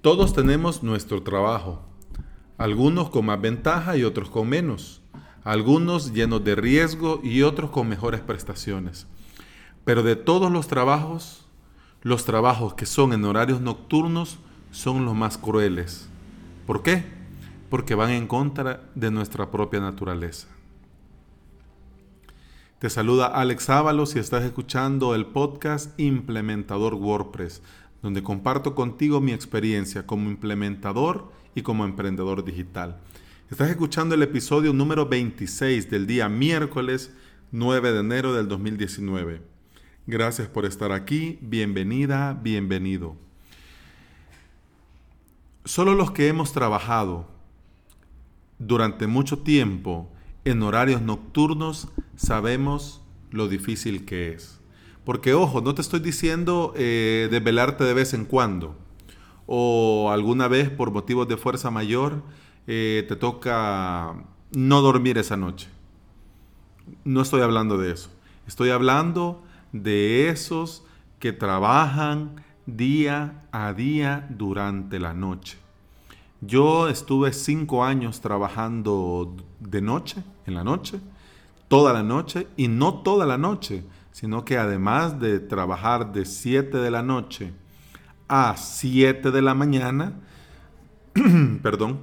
Todos tenemos nuestro trabajo, algunos con más ventaja y otros con menos, algunos llenos de riesgo y otros con mejores prestaciones. Pero de todos los trabajos, los trabajos que son en horarios nocturnos son los más crueles. ¿Por qué? Porque van en contra de nuestra propia naturaleza. Te saluda Alex Ábalos y estás escuchando el podcast Implementador WordPress, donde comparto contigo mi experiencia como implementador y como emprendedor digital. Estás escuchando el episodio número 26 del día miércoles 9 de enero del 2019. Gracias por estar aquí, bienvenida, bienvenido. Solo los que hemos trabajado durante mucho tiempo en horarios nocturnos sabemos lo difícil que es. Porque ojo, no te estoy diciendo eh, desvelarte de vez en cuando o alguna vez por motivos de fuerza mayor eh, te toca no dormir esa noche. No estoy hablando de eso. Estoy hablando de esos que trabajan día a día durante la noche. Yo estuve cinco años trabajando de noche, en la noche, toda la noche, y no toda la noche, sino que además de trabajar de 7 de la noche a 7 de la mañana, perdón,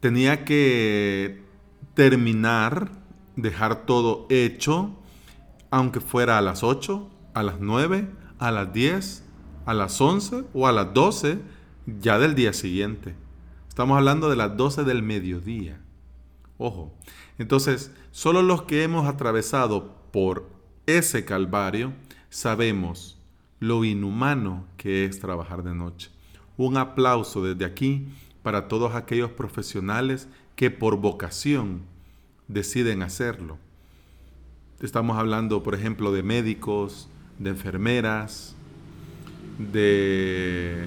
tenía que terminar, dejar todo hecho, aunque fuera a las 8, a las 9, a las 10, a las 11 o a las 12 ya del día siguiente. Estamos hablando de las 12 del mediodía. Ojo. Entonces, solo los que hemos atravesado por ese calvario sabemos lo inhumano que es trabajar de noche. Un aplauso desde aquí para todos aquellos profesionales que por vocación deciden hacerlo. Estamos hablando, por ejemplo, de médicos, de enfermeras, de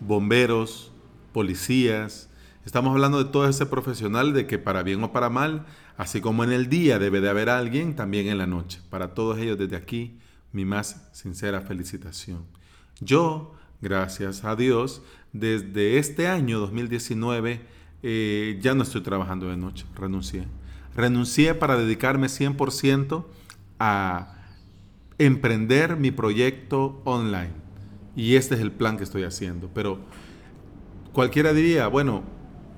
bomberos, policías. Estamos hablando de todo ese profesional de que para bien o para mal, así como en el día debe de haber alguien, también en la noche. Para todos ellos desde aquí, mi más sincera felicitación. Yo, gracias a Dios, desde este año 2019 eh, ya no estoy trabajando de noche, renuncié. Renuncié para dedicarme 100% a emprender mi proyecto online. Y este es el plan que estoy haciendo. Pero cualquiera diría, bueno,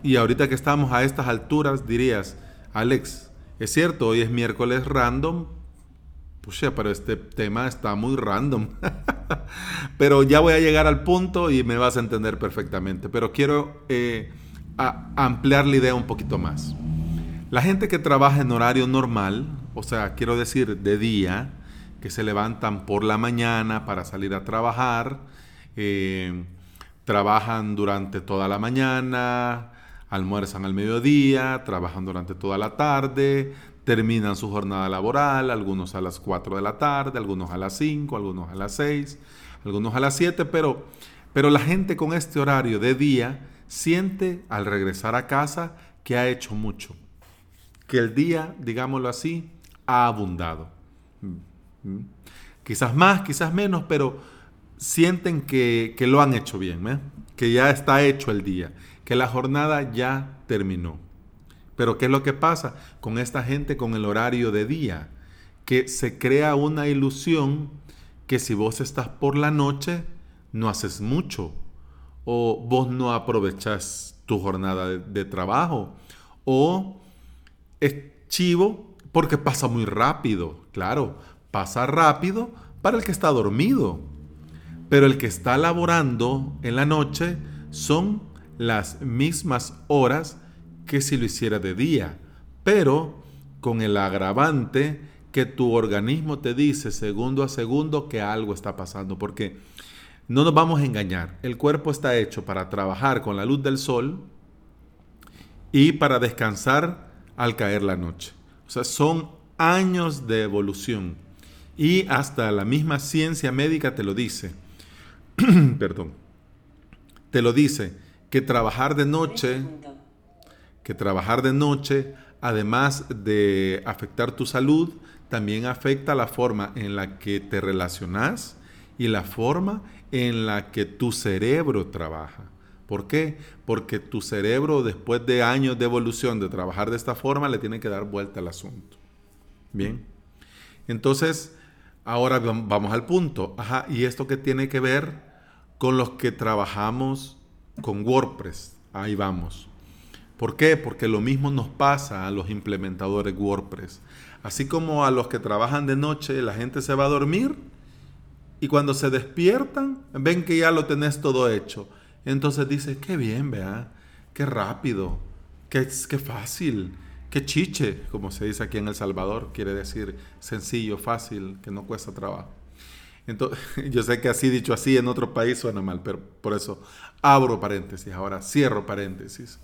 y ahorita que estamos a estas alturas, dirías, Alex, es cierto, hoy es miércoles random. Pucha, pero este tema está muy random. pero ya voy a llegar al punto y me vas a entender perfectamente. Pero quiero eh, ampliar la idea un poquito más. La gente que trabaja en horario normal, o sea, quiero decir de día, que se levantan por la mañana para salir a trabajar, eh, trabajan durante toda la mañana, almuerzan al mediodía, trabajan durante toda la tarde, terminan su jornada laboral, algunos a las 4 de la tarde, algunos a las 5, algunos a las 6, algunos a las 7, pero, pero la gente con este horario de día siente al regresar a casa que ha hecho mucho, que el día, digámoslo así, ha abundado. Mm. Quizás más, quizás menos, pero sienten que, lo han hecho bien, ¿eh? que ya está hecho el día, que la jornada ya terminó. Pero ¿qué es lo que pasa con esta gente con el horario de día? Que se crea una ilusión que si vos estás por la noche, no haces mucho. O vos no aprovechas tu jornada de, de trabajo. O es chivo porque pasa muy rápido. Claro, pasa rápido para el que está dormido. Pero el que está laborando en la noche son las mismas horas que si lo hiciera de día, pero con el agravante que tu organismo te dice segundo a segundo que algo está pasando, porque no nos vamos a engañar, el cuerpo está hecho para trabajar con la luz del sol y para descansar al caer la noche. O sea, son años de evolución. Y hasta la misma ciencia médica te lo dice. Perdón. Te lo dice que trabajar de noche, que trabajar de noche, además de afectar tu salud, también afecta la forma en la que te relacionas y la forma en la que tu cerebro trabaja. ¿Por qué? Porque tu cerebro, después de años de evolución de trabajar de esta forma, le tiene que dar vuelta al asunto. Bien. Entonces, ahora vamos al punto. Ajá, ¿y esto qué tiene que ver con los que trabajamos con WordPress? Ahí vamos. ¿Por qué? Porque lo mismo nos pasa a los implementadores WordPress. Así como a los que trabajan de noche, la gente se va a dormir y cuando se despiertan, ven que ya lo tenés todo hecho entonces dice, qué bien, vea, qué rápido, qué, qué fácil, qué chiche, como se dice aquí en El Salvador, quiere decir sencillo, fácil, que no cuesta trabajo. Entonces, yo sé que así dicho así en otro país suena mal, pero por eso abro paréntesis, ahora cierro paréntesis.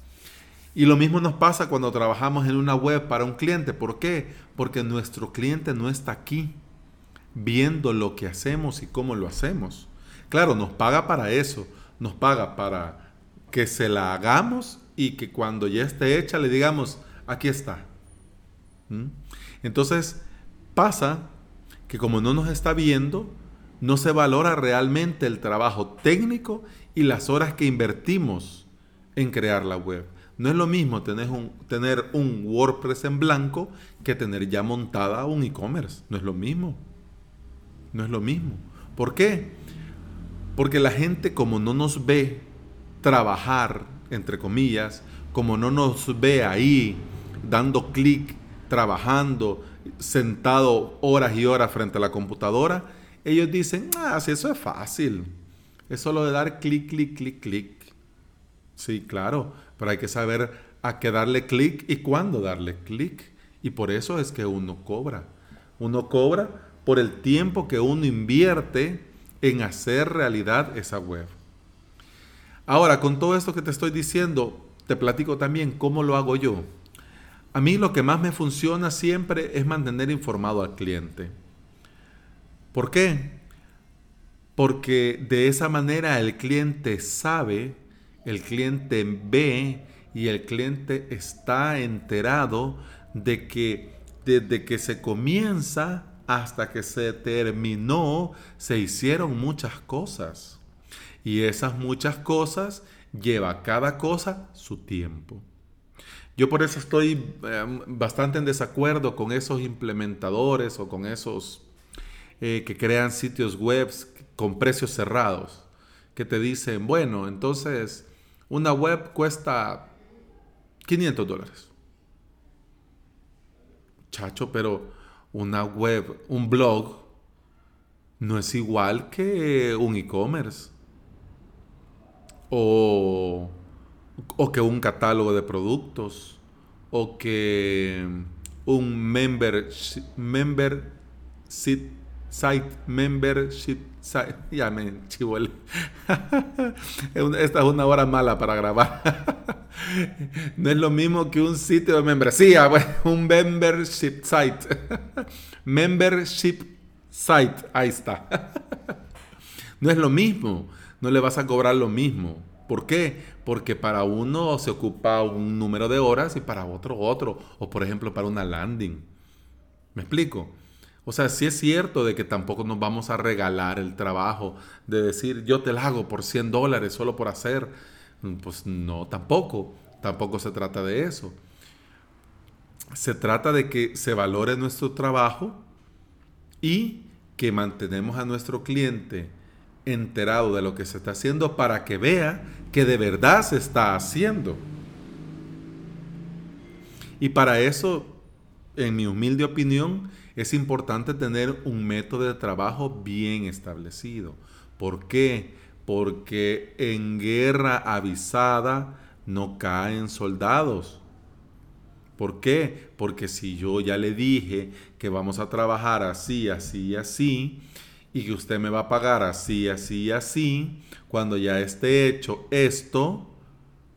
Y lo mismo nos pasa cuando trabajamos en una web para un cliente. ¿Por qué? Porque nuestro cliente no está aquí viendo lo que hacemos y cómo lo hacemos. Claro, nos paga para eso, nos paga para que se la hagamos y que cuando ya esté hecha le digamos, aquí está. ¿Mm? Entonces pasa que como no nos está viendo, no se valora realmente el trabajo técnico y las horas que invertimos en crear la web. No es lo mismo tener un, WordPress en blanco que tener ya montada un e-commerce. No es lo mismo. No es lo mismo. ¿Por qué? Porque la gente como no nos ve trabajar, entre comillas, como no nos ve ahí dando clic, trabajando, sentado horas y horas frente a la computadora, ellos dicen, ah, si eso es fácil. Es solo de dar clic, clic, clic, clic. Sí, claro, pero hay que saber a qué darle clic y cuándo darle clic. Y por eso es que uno cobra. Uno cobra por el tiempo que uno invierte en hacer realidad esa web. Ahora, con todo esto que te estoy diciendo, te platico también cómo lo hago yo. A mí lo que más me funciona siempre es mantener informado al cliente. ¿Por qué? Porque de esa manera el cliente sabe, el cliente ve y el cliente está enterado de que desde que se comienza hasta que se terminó, se hicieron muchas cosas. Y esas muchas cosas lleva cada cosa su tiempo. Yo por eso estoy em, bastante en desacuerdo con esos implementadores o con esos eh, que crean sitios web con precios cerrados, que te dicen, bueno, entonces una web cuesta 500 dólares. Chacho, pero una web, un blog, no es igual que un e-commerce. O, o, que un catálogo de productos. O que un membership, membership site, membership site. Ya me chivole. Esta es una hora mala para grabar. no es lo mismo que un sitio de membresía, un membership site. membership site, ahí está. no es lo mismo, no le vas a cobrar lo mismo. ¿Por qué? Porque para uno se ocupa un número de horas y para otro otro. O por ejemplo para una landing. ¿Me explico? O sea, sí es cierto de que tampoco nos vamos a regalar el trabajo de decir yo te la hago por 100 dólares solo por hacer pues no, tampoco, tampoco se trata de eso. Se trata de que se valore nuestro trabajo y que mantenemos a nuestro cliente enterado de lo que se está haciendo para que vea que de verdad se está haciendo. Y para eso, en mi humilde opinión, es importante tener un método de trabajo bien establecido. ¿Por qué? porque en guerra avisada no caen soldados. ¿Por qué? Porque si yo ya le dije que vamos a trabajar así, así así, y que usted me va a pagar así, así así, cuando ya esté hecho esto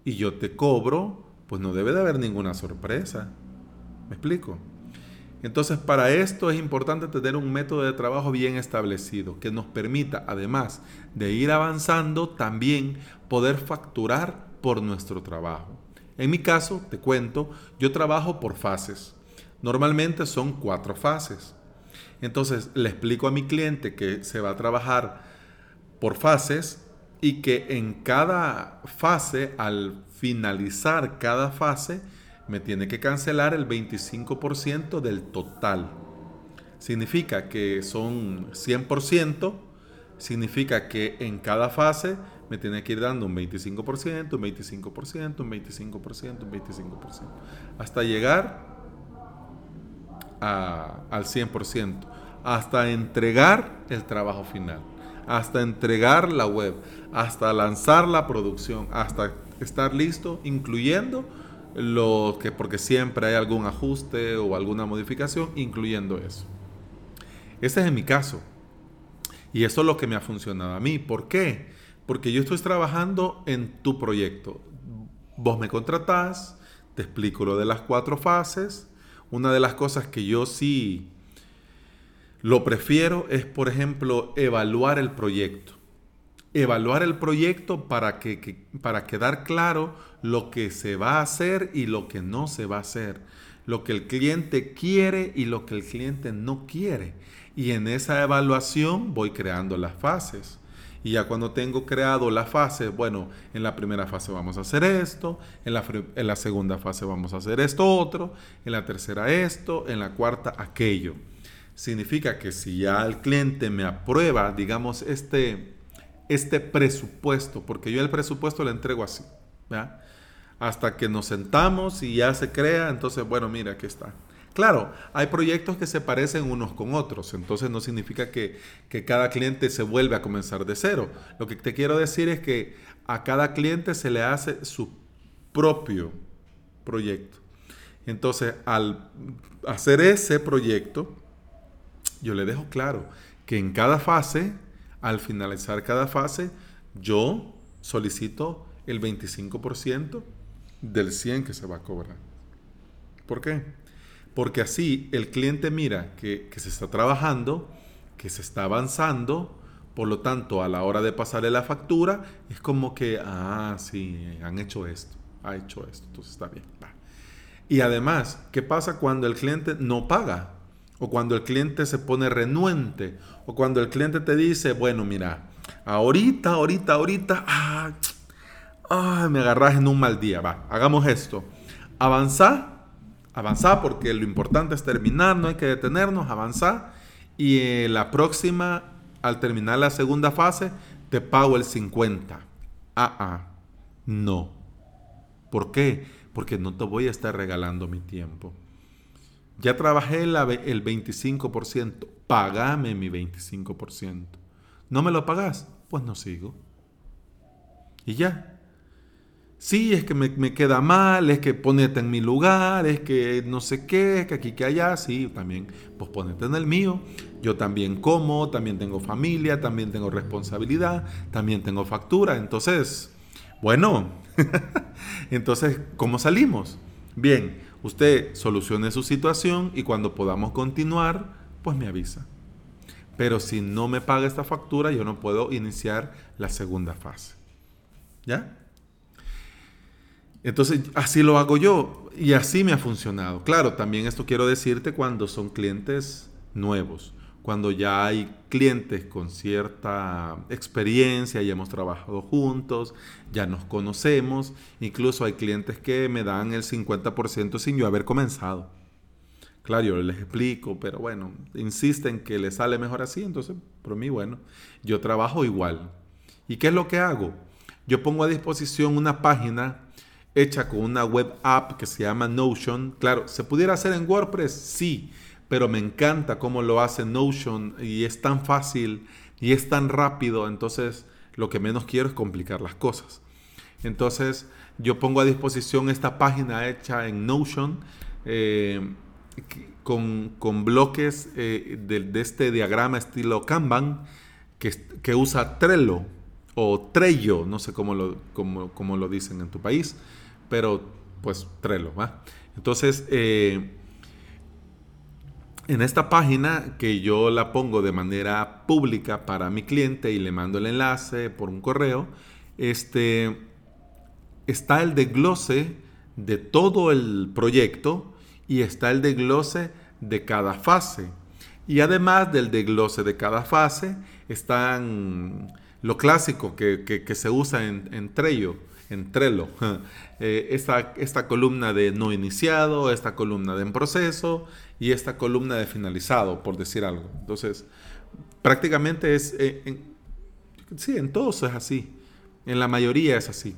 y yo te cobro, pues no debe de haber ninguna sorpresa. ¿Me explico? Entonces, para esto es importante tener un método de trabajo bien establecido que nos permita, además de ir avanzando, también poder facturar por nuestro trabajo. En mi caso, te cuento, yo trabajo por fases. Normalmente son cuatro fases. Entonces le explico a mi cliente que se va a trabajar por fases y que en cada fase, al finalizar cada fase, me tiene que cancelar el 25% del total. Significa que son 100%, significa que en cada fase me tiene que ir dando un 25%, un 25%, un 25%, un 25%, hasta llegar al 100%, hasta entregar el trabajo final, hasta entregar la web, hasta lanzar la producción, hasta estar listo, incluyendo lo que, porque siempre hay algún ajuste o alguna modificación, incluyendo eso. Este es mi caso. Y eso es lo que me ha funcionado a mí. ¿Por qué? Porque yo estoy trabajando en tu proyecto. Vos me contratás, te explico lo de las cuatro fases. Una de las cosas que yo sí lo prefiero es, por ejemplo, evaluar el proyecto. Evaluar el proyecto para, que, para quedar claro lo que se va a hacer y lo que no se va a hacer. Lo que el cliente quiere y lo que el cliente no quiere. Y en esa evaluación voy creando las fases. Y ya cuando tengo creado la fase, bueno, en la primera fase vamos a hacer esto, en la, en la segunda fase vamos a hacer esto otro, en la tercera esto, en la cuarta aquello. Significa que si ya el cliente me aprueba, digamos, este, este presupuesto, porque yo el presupuesto le entrego así, hasta que nos sentamos y ya se crea, entonces, bueno, mira, aquí está. Claro, hay proyectos que se parecen unos con otros, entonces no significa que, cada cliente se vuelve a comenzar de cero. Lo que te quiero decir es que a cada cliente se le hace su propio proyecto. Entonces, al hacer ese proyecto, yo le dejo claro que en cada fase, al finalizar cada fase, yo solicito el 25% del 100 que se va a cobrar. ¿Por qué? Porque así el cliente mira que, se está trabajando, que se está avanzando, por lo tanto, a la hora de pasarle la factura, es como que, ah, sí, han hecho esto, ha hecho esto, entonces está bien. Y además, ¿qué pasa cuando el cliente no paga? O cuando el cliente se pone renuente, o cuando el cliente te dice, bueno, mira, ahorita, ahorita, ahorita, ah, ah me agarras en un mal día, va, hagamos esto. Avanza avanzar porque lo importante es terminar, no hay que detenernos, avanzar. Y eh, la próxima, al terminar la segunda fase, te pago el 50. Ah, ah, no. ¿Por qué? Porque no te voy a estar regalando mi tiempo. Ya trabajé el 25%, pagame mi 25%. ¿No me lo pagas? Pues no sigo. Y ya, Sí, es que me, queda mal, es que ponete en mi lugar, es que no sé qué, es que aquí, que allá, sí, también, pues ponete en el mío. Yo también como, también tengo familia, también tengo responsabilidad, también tengo factura. Entonces, bueno, entonces, ¿cómo salimos? Bien, usted solucione su situación y cuando podamos continuar, pues me avisa. Pero si no me paga esta factura, yo no puedo iniciar la segunda fase. ¿Ya? Entonces, así lo hago yo y así me ha funcionado. Claro, también esto quiero decirte cuando son clientes nuevos, cuando ya hay clientes con cierta experiencia, y hemos trabajado juntos, ya nos conocemos, incluso hay clientes que me dan el 50% sin yo haber comenzado. Claro, yo les explico, pero bueno, insisten que les sale mejor así, entonces, por mí, bueno, yo trabajo igual. ¿Y qué es lo que hago? Yo pongo a disposición una página hecha con una web app que se llama Notion. Claro, ¿se pudiera hacer en WordPress? Sí, pero me encanta cómo lo hace Notion y es tan fácil y es tan rápido, entonces lo que menos quiero es complicar las cosas. Entonces yo pongo a disposición esta página hecha en Notion eh, con, bloques eh, de, este diagrama estilo Kanban que, que usa Trello o Trello, no sé cómo lo, cómo lo dicen en tu país pero pues Trello, ¿va? Entonces, eh, en esta página que yo la pongo de manera pública para mi cliente y le mando el enlace por un correo, este, está el desglose de todo el proyecto y está el desglose de cada fase. Y además del desglose de cada fase, están lo clásico que, se usa en, en Trello, en Trello. Eh, esta, esta columna de no iniciado, esta columna de en proceso y esta columna de finalizado, por decir algo. Entonces, prácticamente es, eh, sí, en todos es así, en la mayoría es así.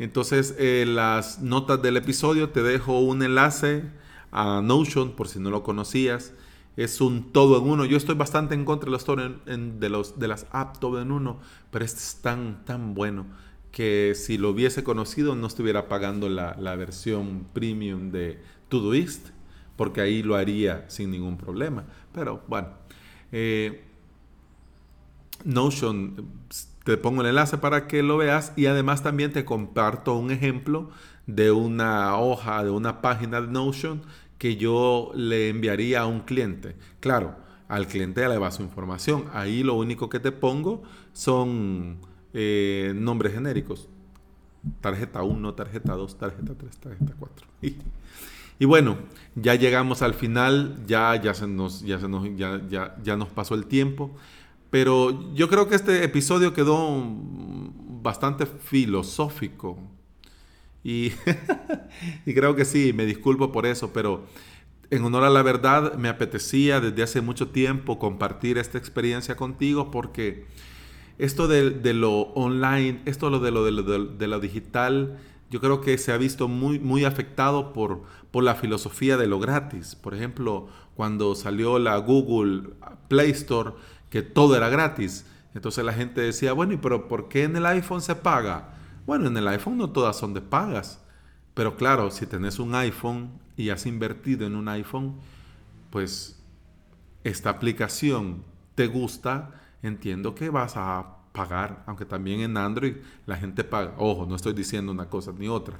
Entonces, en las notas del episodio te dejo un enlace a Notion, por si no lo conocías. Es un todo en uno. Yo estoy bastante en contra de los, de, los de las apps todo en uno, pero este es tan, tan bueno que si lo hubiese conocido no estuviera pagando la, versión premium de Todoist, porque ahí lo haría sin ningún problema. Pero bueno, eh, Notion, te pongo el enlace para que lo veas y además también te comparto un ejemplo de una hoja, de una página de Notion que yo le enviaría a un cliente. Claro, al cliente le va su información. Ahí lo único que te pongo son eh, nombres genéricos. Tarjeta 1, tarjeta 2, tarjeta 3, tarjeta 4. Y, bueno, ya llegamos al final, ya, ya, se nos, ya, se nos, ya, ya, ya nos pasó el tiempo. Pero yo creo que este episodio quedó bastante filosófico. Y, y, creo que sí, me disculpo por eso, pero en honor a la verdad me apetecía desde hace mucho tiempo compartir esta experiencia contigo porque esto de, lo online, esto de lo, de lo, de lo digital, yo creo que se ha visto muy, muy afectado por, por la filosofía de lo gratis. Por ejemplo, cuando salió la Google Play Store, que todo era gratis. Entonces la gente decía, bueno, ¿y pero por qué en el iPhone se paga? Bueno, en el iPhone no todas son de pagas. Pero claro, si tenés un iPhone y has invertido en un iPhone, pues esta aplicación te gusta, entiendo que vas a pagar, aunque también en Android la gente paga. Ojo, no estoy diciendo una cosa ni otra.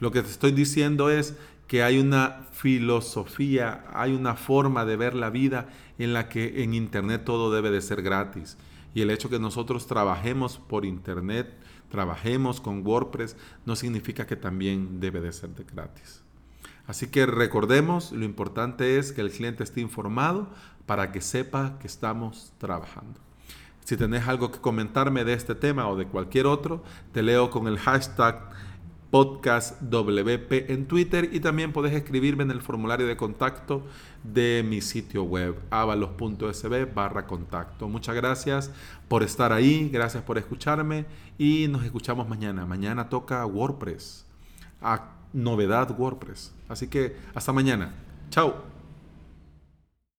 Lo que te estoy diciendo es que hay una filosofía, hay una forma de ver la vida en la que en Internet todo debe de ser gratis. Y el hecho que nosotros trabajemos por Internet, trabajemos con WordPress, no significa que también debe de ser de gratis. Así que recordemos, lo importante es que el cliente esté informado para que sepa que estamos trabajando. Si tenés algo que comentarme de este tema o de cualquier otro, te leo con el hashtag podcastwp en Twitter y también puedes escribirme en el formulario de contacto de mi sitio web avalos.sb barra contacto. Muchas gracias por estar ahí, gracias por escucharme y nos escuchamos mañana. Mañana toca WordPress, a novedad WordPress. Así que hasta mañana. Chao.